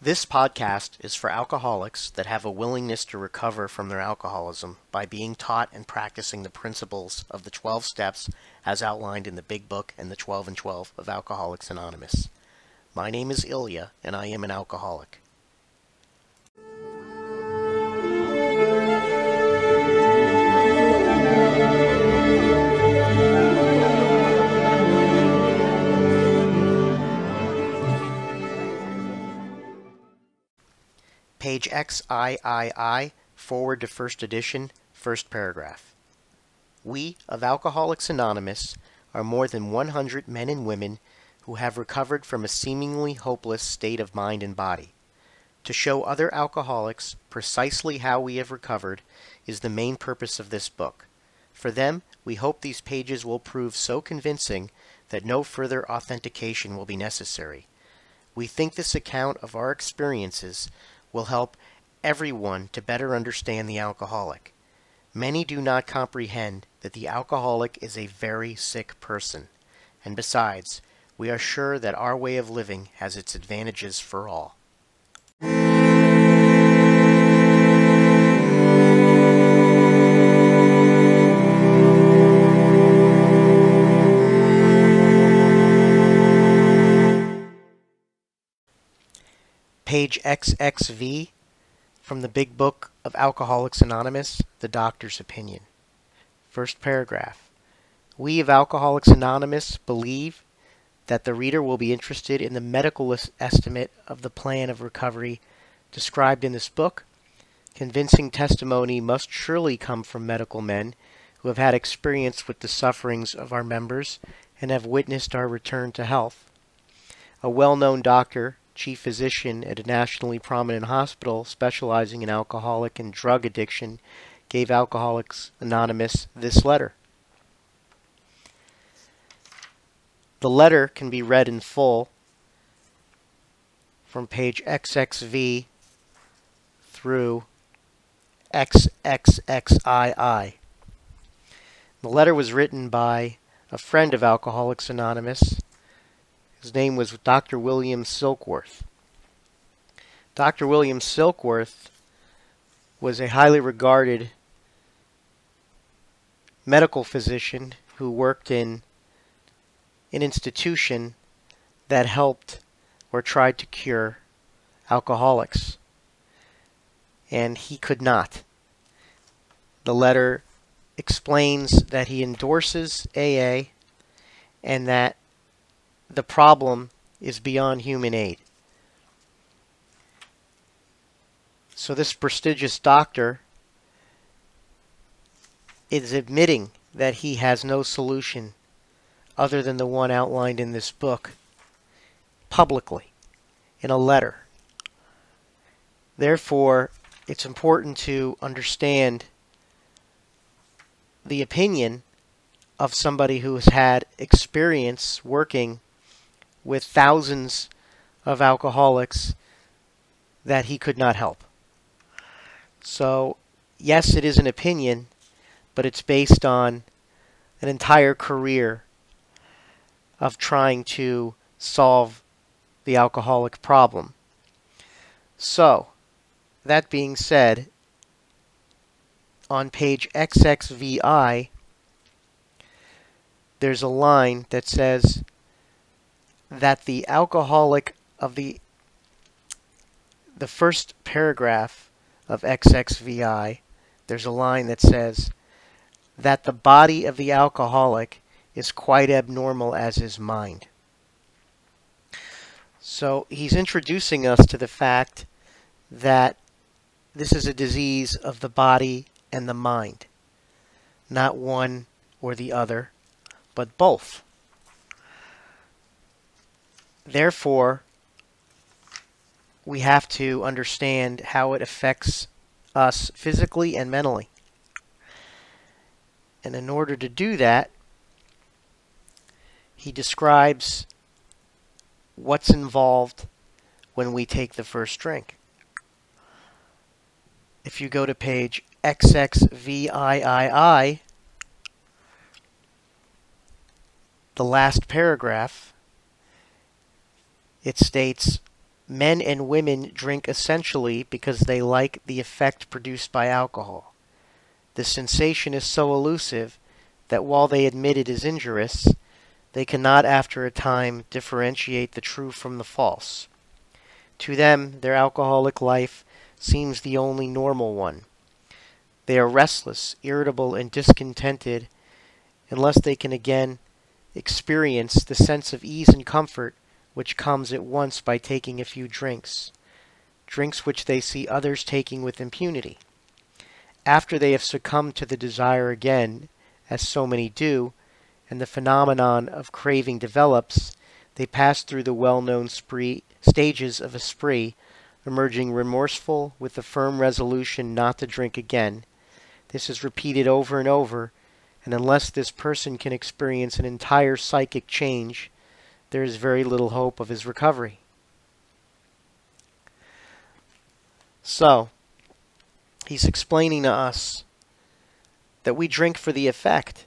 This podcast is for alcoholics that have a willingness to recover from their alcoholism by being taught and practicing the principles of the 12 steps as outlined in the Big Book and the 12 and 12 of Alcoholics Anonymous. My name is Ilya, and I am an alcoholic. Page XIII, foreword to first edition, first paragraph. We of Alcoholics Anonymous are more than 100 men and women who have recovered from a seemingly hopeless state of mind and body. To show other alcoholics precisely how we have recovered is the main purpose of this book. For them, we hope these pages will prove so convincing that no further authentication will be necessary. We think this account of our experiences will help everyone to better understand the alcoholic. Many do not comprehend that the alcoholic is a very sick person, and besides, we are sure that our way of living has its advantages for all. Page XXV from the Big Book of Alcoholics Anonymous, The Doctor's Opinion. First paragraph. We of Alcoholics Anonymous believe that the reader will be interested in the medical estimate of the plan of recovery described in this book. Convincing testimony must surely come from medical men who have had experience with the sufferings of our members and have witnessed our return to health. A well known doctor chief physician at a nationally prominent hospital specializing in alcoholic and drug addiction, gave Alcoholics Anonymous this letter. The letter can be read in full from page XXV through XXXII. The letter was written by a friend of Alcoholics Anonymous, his name was Dr. William Silkworth. Dr. William Silkworth was a highly regarded medical physician who worked in an institution that helped or tried to cure alcoholics. And he could not. The letter explains that he endorses AA and that the problem is beyond human aid. So this prestigious doctor is admitting that he has no solution other than the one outlined in this book publicly in a letter. Therefore, it's important to understand the opinion of somebody who has had experience working with thousands of alcoholics that he could not help. So, yes, it is an opinion, but it's based on an entire career of trying to solve the alcoholic problem. So, that being said, on page XXVI, there's a line that says, that the alcoholic of the the first paragraph of XXVI, there's a line that says that the body of the alcoholic is quite abnormal as his mind. So he's introducing us to the fact that this is a disease of the body and the mind, not one or the other, but both. Therefore, we have to understand how it affects us physically and mentally. And in order to do that, he describes what's involved when we take the first drink. If you go to page XXVIII, the last paragraph, it states men and women drink essentially because they like the effect produced by alcohol. The sensation is so elusive that while they admit it is injurious, they cannot after a time differentiate the true from the false. To them, their alcoholic life seems the only normal one. They are restless, irritable, and discontented unless they can again experience the sense of ease and comfort which comes at once by taking a few drinks, drinks which they see others taking with impunity. After they have succumbed to the desire again, as so many do, and the phenomenon of craving develops, they pass through the well-known spree stages of a spree, emerging remorseful with the firm resolution not to drink again. This is repeated over and over, and unless this person can experience an entire psychic change, there is very little hope of his recovery. So, he's explaining to us that we drink for the effect.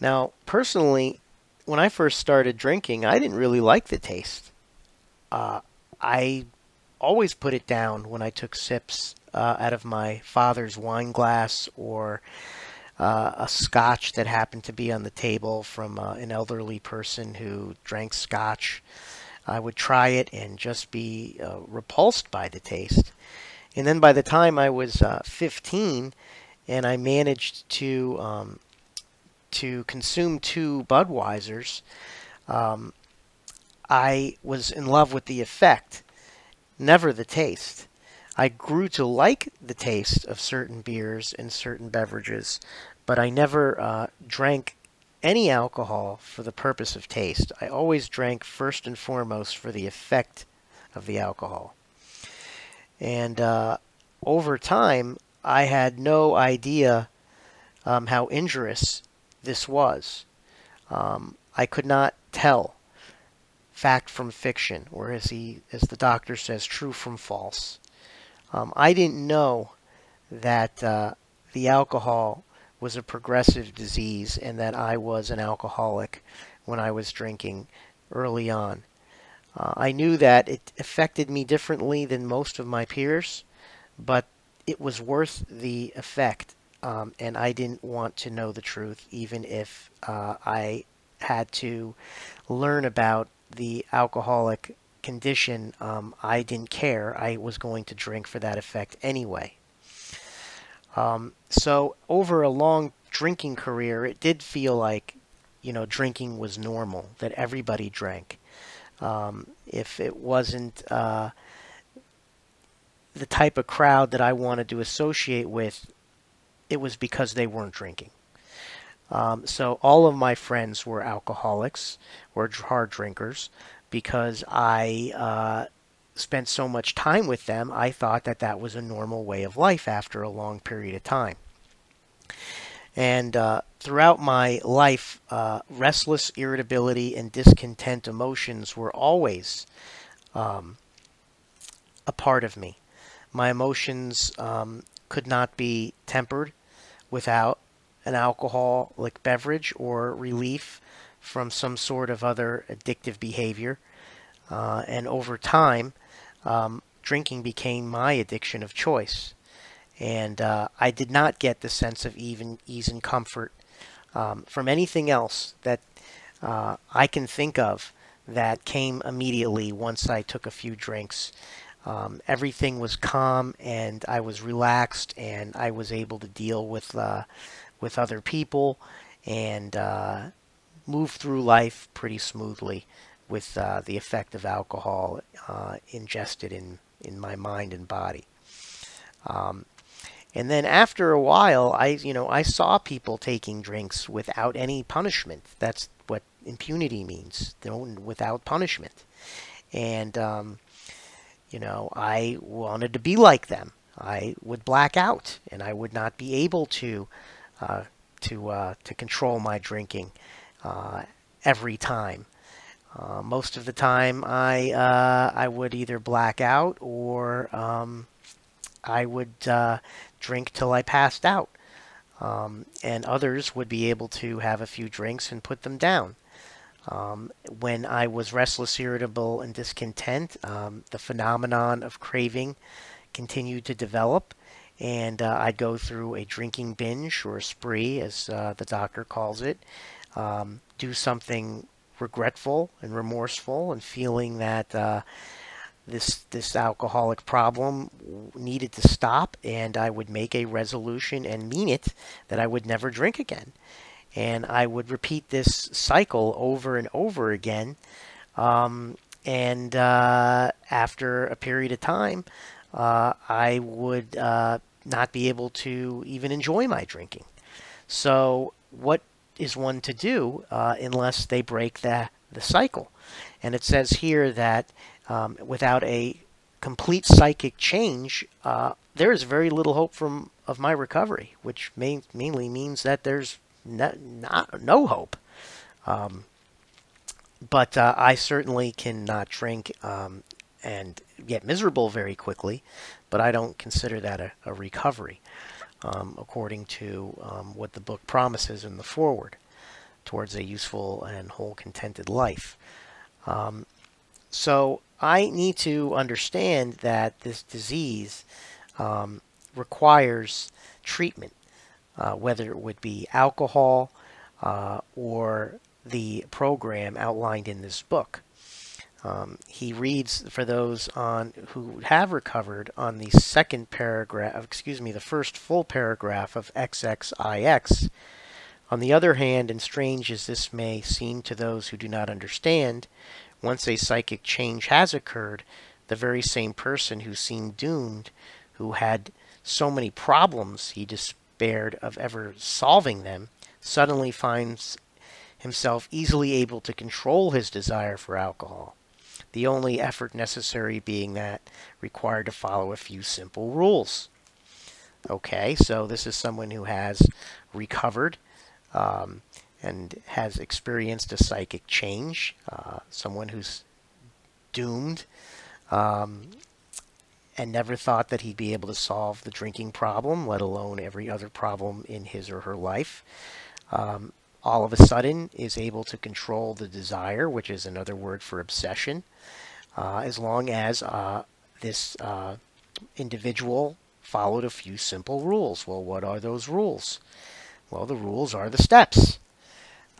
Now, personally, when I first started drinking, I didn't really like the taste. Uh, I always put it down when I took sips uh, out of my father's wine glass or uh, a scotch that happened to be on the table from uh, an elderly person who drank scotch. I would try it and just be uh, repulsed by the taste. And then by the time I was uh, 15 and I managed to um, to consume two Budweisers, um, I was in love with the effect, never the taste. I grew to like the taste of certain beers and certain beverages, but I never uh, drank any alcohol for the purpose of taste. I always drank first and foremost for the effect of the alcohol. And uh, over time, I had no idea um, how injurious this was. Um, I could not tell fact from fiction, or as he, as the doctor says, true from false. Um, I didn't know that uh, the alcohol was a progressive disease and that I was an alcoholic when I was drinking early on. Uh, I knew that it affected me differently than most of my peers, but it was worth the effect, um, and I didn't want to know the truth, even if uh, I had to learn about the alcoholic condition, um, I didn't care. I was going to drink for that effect anyway. Um, so over a long drinking career, it did feel like, you know, drinking was normal, that everybody drank. Um, if it wasn't uh, the type of crowd that I wanted to associate with, it was because they weren't drinking. Um, so all of my friends were alcoholics, were hard drinkers, because I uh, spent so much time with them, I thought that that was a normal way of life after a long period of time. And uh, throughout my life, uh, restless irritability and discontent emotions were always um, a part of me. My emotions um, could not be tempered without an alcoholic beverage or relief from some sort of other addictive behavior. Uh, and over time, um, drinking became my addiction of choice. And uh, I did not get the sense of even ease and comfort um, from anything else that uh, I can think of that came immediately once I took a few drinks. Um, everything was calm and I was relaxed and I was able to deal with uh, with other people and uh, move through life pretty smoothly with uh, the effect of alcohol uh, ingested in, in my mind and body. Um, and then after a while, I you know I saw people taking drinks without any punishment. That's what impunity means, without punishment. And um, you know, I wanted to be like them. I would black out, and I would not be able to uh, to uh, to control my drinking every time. Uh, most of the time, I uh, I would either black out or um, I would drink till I passed out, um, and others would be able to have a few drinks and put them down. Um, when I was restless, irritable, and discontent, um, the phenomenon of craving continued to develop, and uh, I'd go through a drinking binge or a spree, as uh, the doctor calls it, um, do something regretful and remorseful, and feeling that uh, this this alcoholic problem needed to stop, and I would make a resolution and mean it that I would never drink again, and I would repeat this cycle over and over again. Um, and uh, after a period of time, uh, I would uh, not be able to even enjoy my drinking. So, what is one to do uh, unless they break the, the cycle? And it says here that um, without a complete psychic change, uh, there is very little hope from of my recovery, which main, mainly means that there's no, not, no hope. Um, but uh, I certainly cannot drink um, and get miserable very quickly, but I don't consider that a, a recovery, um, according to um, what the book promises in the foreword towards a useful and whole contented life. Um, so I need to understand that this disease um, requires treatment, uh, whether it would be alcohol uh, or the program outlined in this book. Um, he reads for those on who have recovered on the second paragraph, excuse me, the first full paragraph of XXIX. On the other hand, and strange as this may seem to those who do not understand, once a psychic change has occurred, the very same person who seemed doomed, who had so many problems he despaired of ever solving them, suddenly finds himself easily able to control his desire for alcohol the only effort necessary being that required to follow a few simple rules. Okay, so this is someone who has recovered um, and has experienced a psychic change, uh, someone who's doomed um, and never thought that he'd be able to solve the drinking problem, let alone every other problem in his or her life. Um, all of a sudden is able to control the desire, which is another word for obsession, uh, as long as uh, this uh, individual followed a few simple rules. Well, what are those rules? Well, the rules are the steps.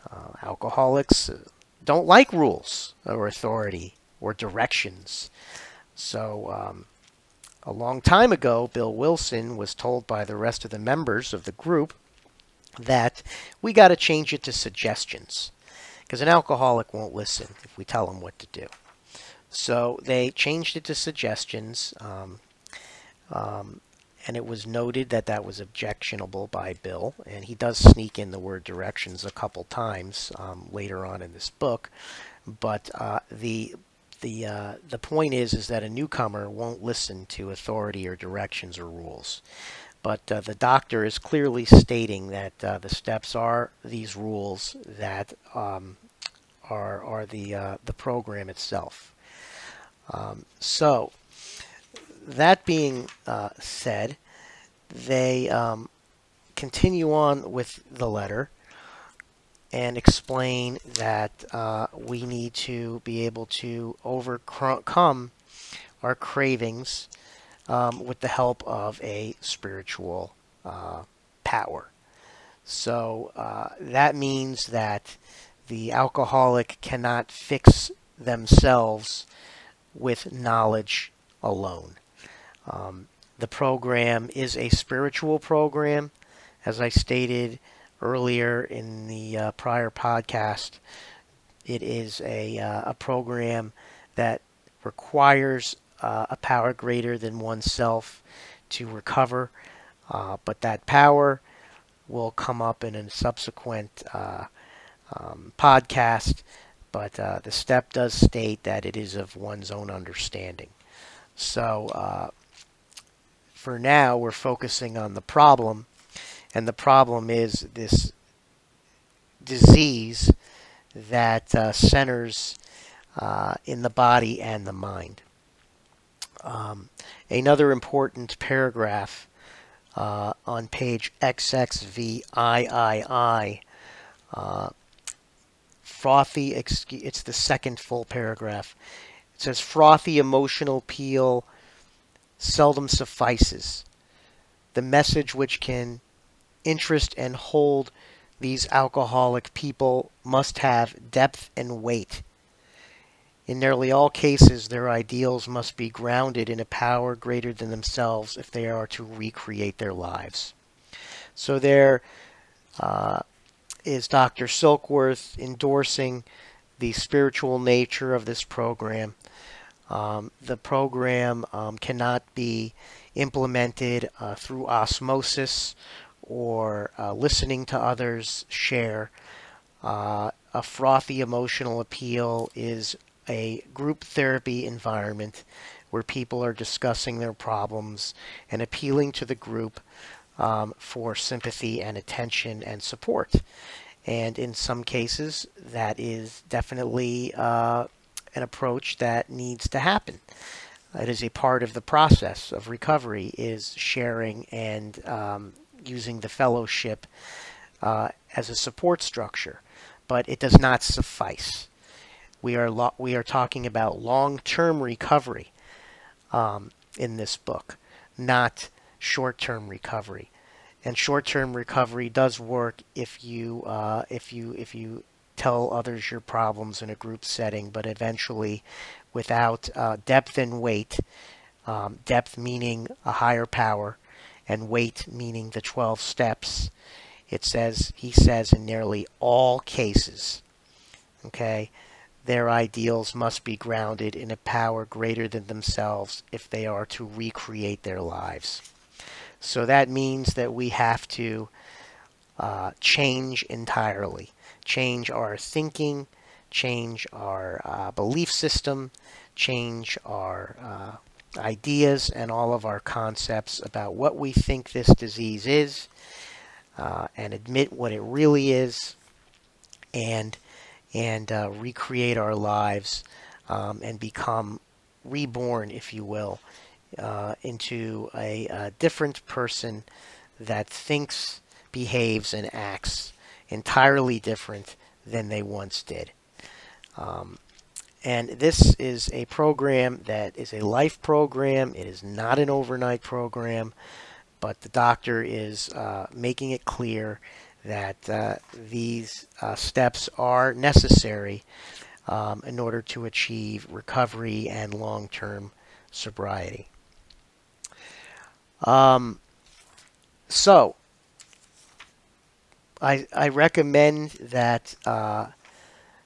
Uh, alcoholics uh, don't like rules or authority or directions. So, um, a long time ago, Bill Wilson was told by the rest of the members of the group that we got to change it to suggestions because an alcoholic won't listen if we tell him what to do. So they changed it to suggestions, um, um, and it was noted that that was objectionable by Bill. And he does sneak in the word directions a couple times um, later on in this book. But uh, the the uh, the point is is that a newcomer won't listen to authority or directions or rules. But uh, the doctor is clearly stating that uh, the steps are these rules that um, are, are the, uh, the program itself. Um, so, that being uh, said, they um, continue on with the letter and explain that uh, we need to be able to overcome our cravings um, with the help of a spiritual uh, power. So uh, that means that the alcoholic cannot fix themselves with knowledge alone. Um, the program is a spiritual program, as I stated earlier in the uh, prior podcast. It is a, uh, a program that requires uh, a power greater than oneself to recover, uh, but that power will come up in a subsequent uh, um, podcast. But uh, the step does state that it is of one's own understanding. So uh, for now, we're focusing on the problem, and the problem is this disease that uh, centers in the body and the mind. Um, another important paragraph uh, on page XXVIII uh, frothy, it's the second full paragraph. It says frothy emotional appeal seldom suffices. The message which can interest and hold these alcoholic people must have depth and weight. In nearly all cases, their ideals must be grounded in a power greater than themselves if they are to recreate their lives. So there uh, is Dr. Silkworth endorsing the spiritual nature of this program. Um, the program um, cannot be implemented uh, through osmosis or uh, listening to others share. Uh, a frothy emotional appeal is a group therapy environment where people are discussing their problems and appealing to the group um, for sympathy and attention and support. And in some cases, that is definitely uh, an approach that needs to happen. It is a part of the process of recovery is sharing and um, using the fellowship uh, as a support structure, but it does not suffice. We are lo- we are talking about long-term recovery um, in this book, not short-term recovery. And short-term recovery does work if you uh, if you if you tell others your problems in a group setting, but eventually, without uh, depth and weight, um, depth meaning a higher power, and weight meaning the 12 steps, it says he says in nearly all cases, okay, their ideals must be grounded in a power greater than themselves if they are to recreate their lives. So that means that we have to uh, change entirely, change our thinking, change our uh, belief system, change our uh, ideas and all of our concepts about what we think this disease is, uh, and admit what it really is, and and uh, recreate our lives um, and become reborn, if you will, uh, into a, a, different person that thinks, behaves, and acts entirely different than they once did. Um, and this is a program that is a life program. It is not an overnight program, but the doctor is uh, making it clear that uh, these uh, steps are necessary um, in order to achieve recovery and long-term sobriety. Um, so, I, I recommend that uh,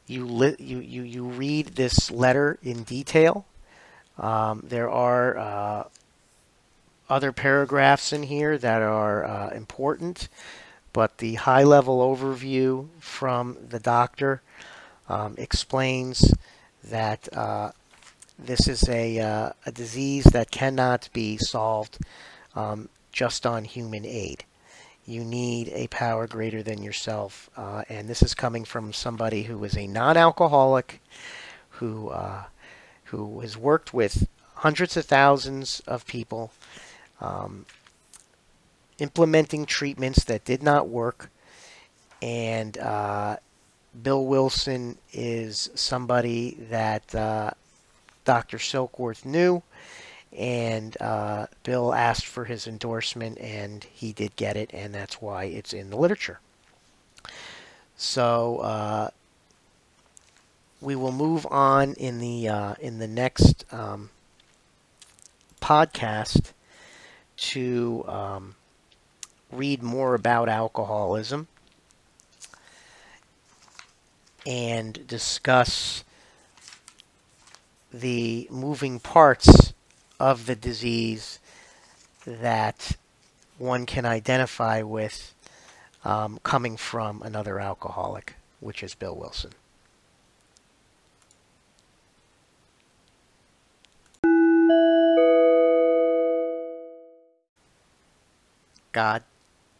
you, you, you, you read this letter in detail. Um, there are uh, other paragraphs in here that are uh, important but the high level overview from the doctor um, explains that uh, this is a, uh, a disease that cannot be solved um, just on human aid. You need a power greater than yourself, uh, and this is coming from somebody who is a non-alcoholic, who uh, who has worked with hundreds of thousands of people, um, implementing treatments that did not work. And uh, Bill Wilson is somebody that uh, Dr. Silkworth knew. And uh, Bill asked for his endorsement, and he did get it, and that's why it's in the literature. So uh, we will move on in the uh, in the next um, podcast to um, read more about alcoholism and discuss the moving parts of the disease that one can identify with um, coming from another alcoholic, which is Bill Wilson. God